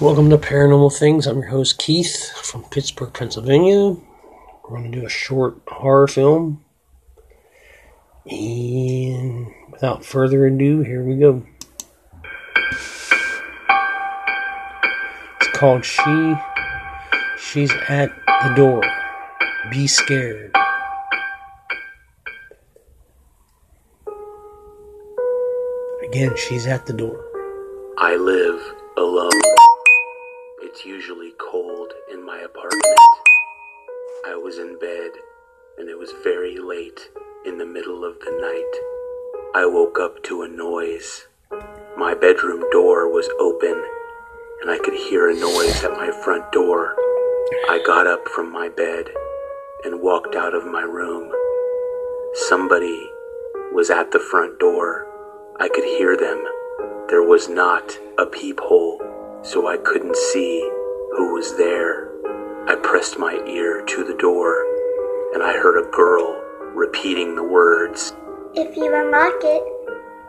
Welcome to Paranormal Things. I'm your host Keith from Pittsburgh, Pennsylvania. We're going to do a short horror film. And without further ado, here we go. It's called She She's at the Door. Be scared. Again, she's at the door. I live alone. It's usually cold in my apartment. I was in bed and it was very late in the middle of the night. I woke up to a noise. My bedroom door was open and I could hear a noise at my front door. I got up from my bed and walked out of my room. Somebody was at the front door. I could hear them. There was not a peephole, so I couldn't see who was there. I pressed my ear to the door, and I heard a girl repeating the words If you unlock it,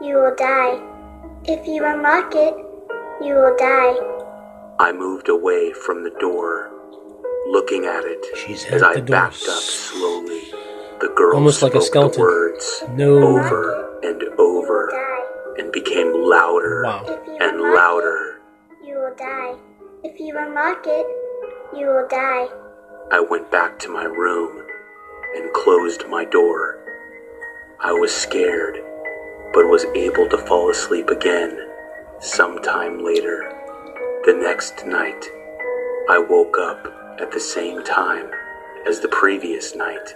you will die. If you unlock it, you will die. I moved away from the door, looking at it She's as I backed up slowly. The girl Almost like a spoke the skeleton. words No. over and over and became louder Wow. And unlock louder. You will die. If you unlock it, you will die. I went back to my room and closed my door. I was scared, but was able to fall asleep again sometime later. The next night, I woke up at the same time as the previous night,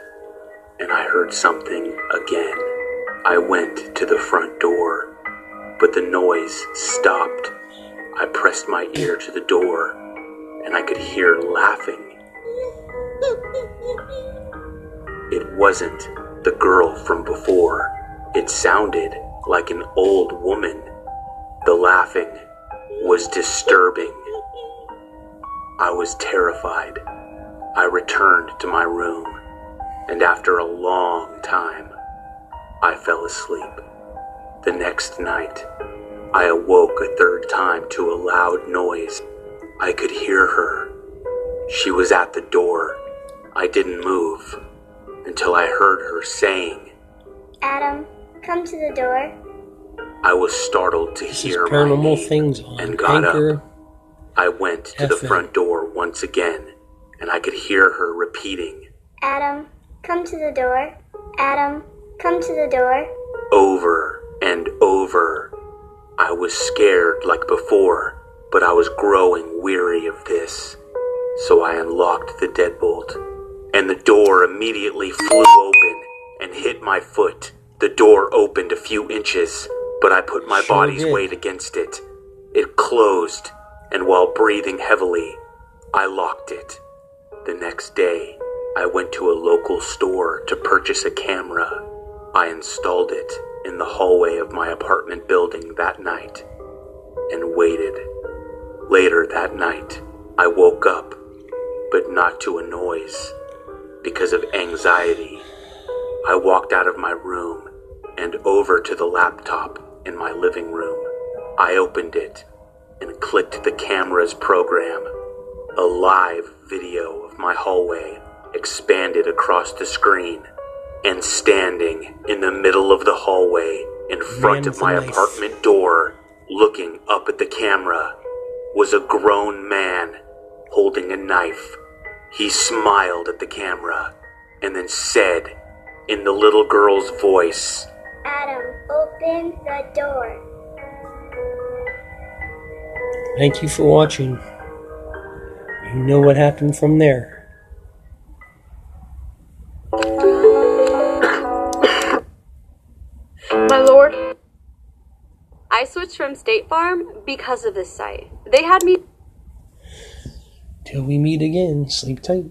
and I heard something again. I went to the front door, but the noise stopped. I pressed my ear to the door, and I could hear laughing. It wasn't the girl from before. It sounded like an old woman. The laughing was disturbing. I was terrified. I returned to my room, and after a long time, I fell asleep. The next night, I awoke a third time to a loud noise. I could hear her. She was at the door. I didn't move until I heard her saying, Adam, come to the door. I was startled to This is hear my Paranormal name Things on and got Anchor. up. I went to the front door once again, and I could hear her repeating Adam, come to the door. Adam, come to the door. over and over. I was scared like before, but I was growing weary of this. So I unlocked the deadbolt, and the door immediately flew open and hit my foot. The door opened a few inches, but I put my Sure body's did. weight against it. It closed, and while breathing heavily, I locked it. The next day, I went to a local store to purchase a camera. I installed it in the hallway of my apartment building that night and waited. Later that night, I woke up, but not to a noise. Because of anxiety, I walked out of my room and over to the laptop in my living room. I opened it and clicked the camera's program. A live video of my hallway expanded across the screen, and standing in the middle of the hallway in front Man of my with knife. apartment door, looking up at the camera, was a grown man holding a knife. He smiled at the camera and then said in the little girl's voice, Adam, open the door. Thank you for watching. You know what happened from there. I switched from State Farm because of this site. They had me Till we meet again, sleep tight.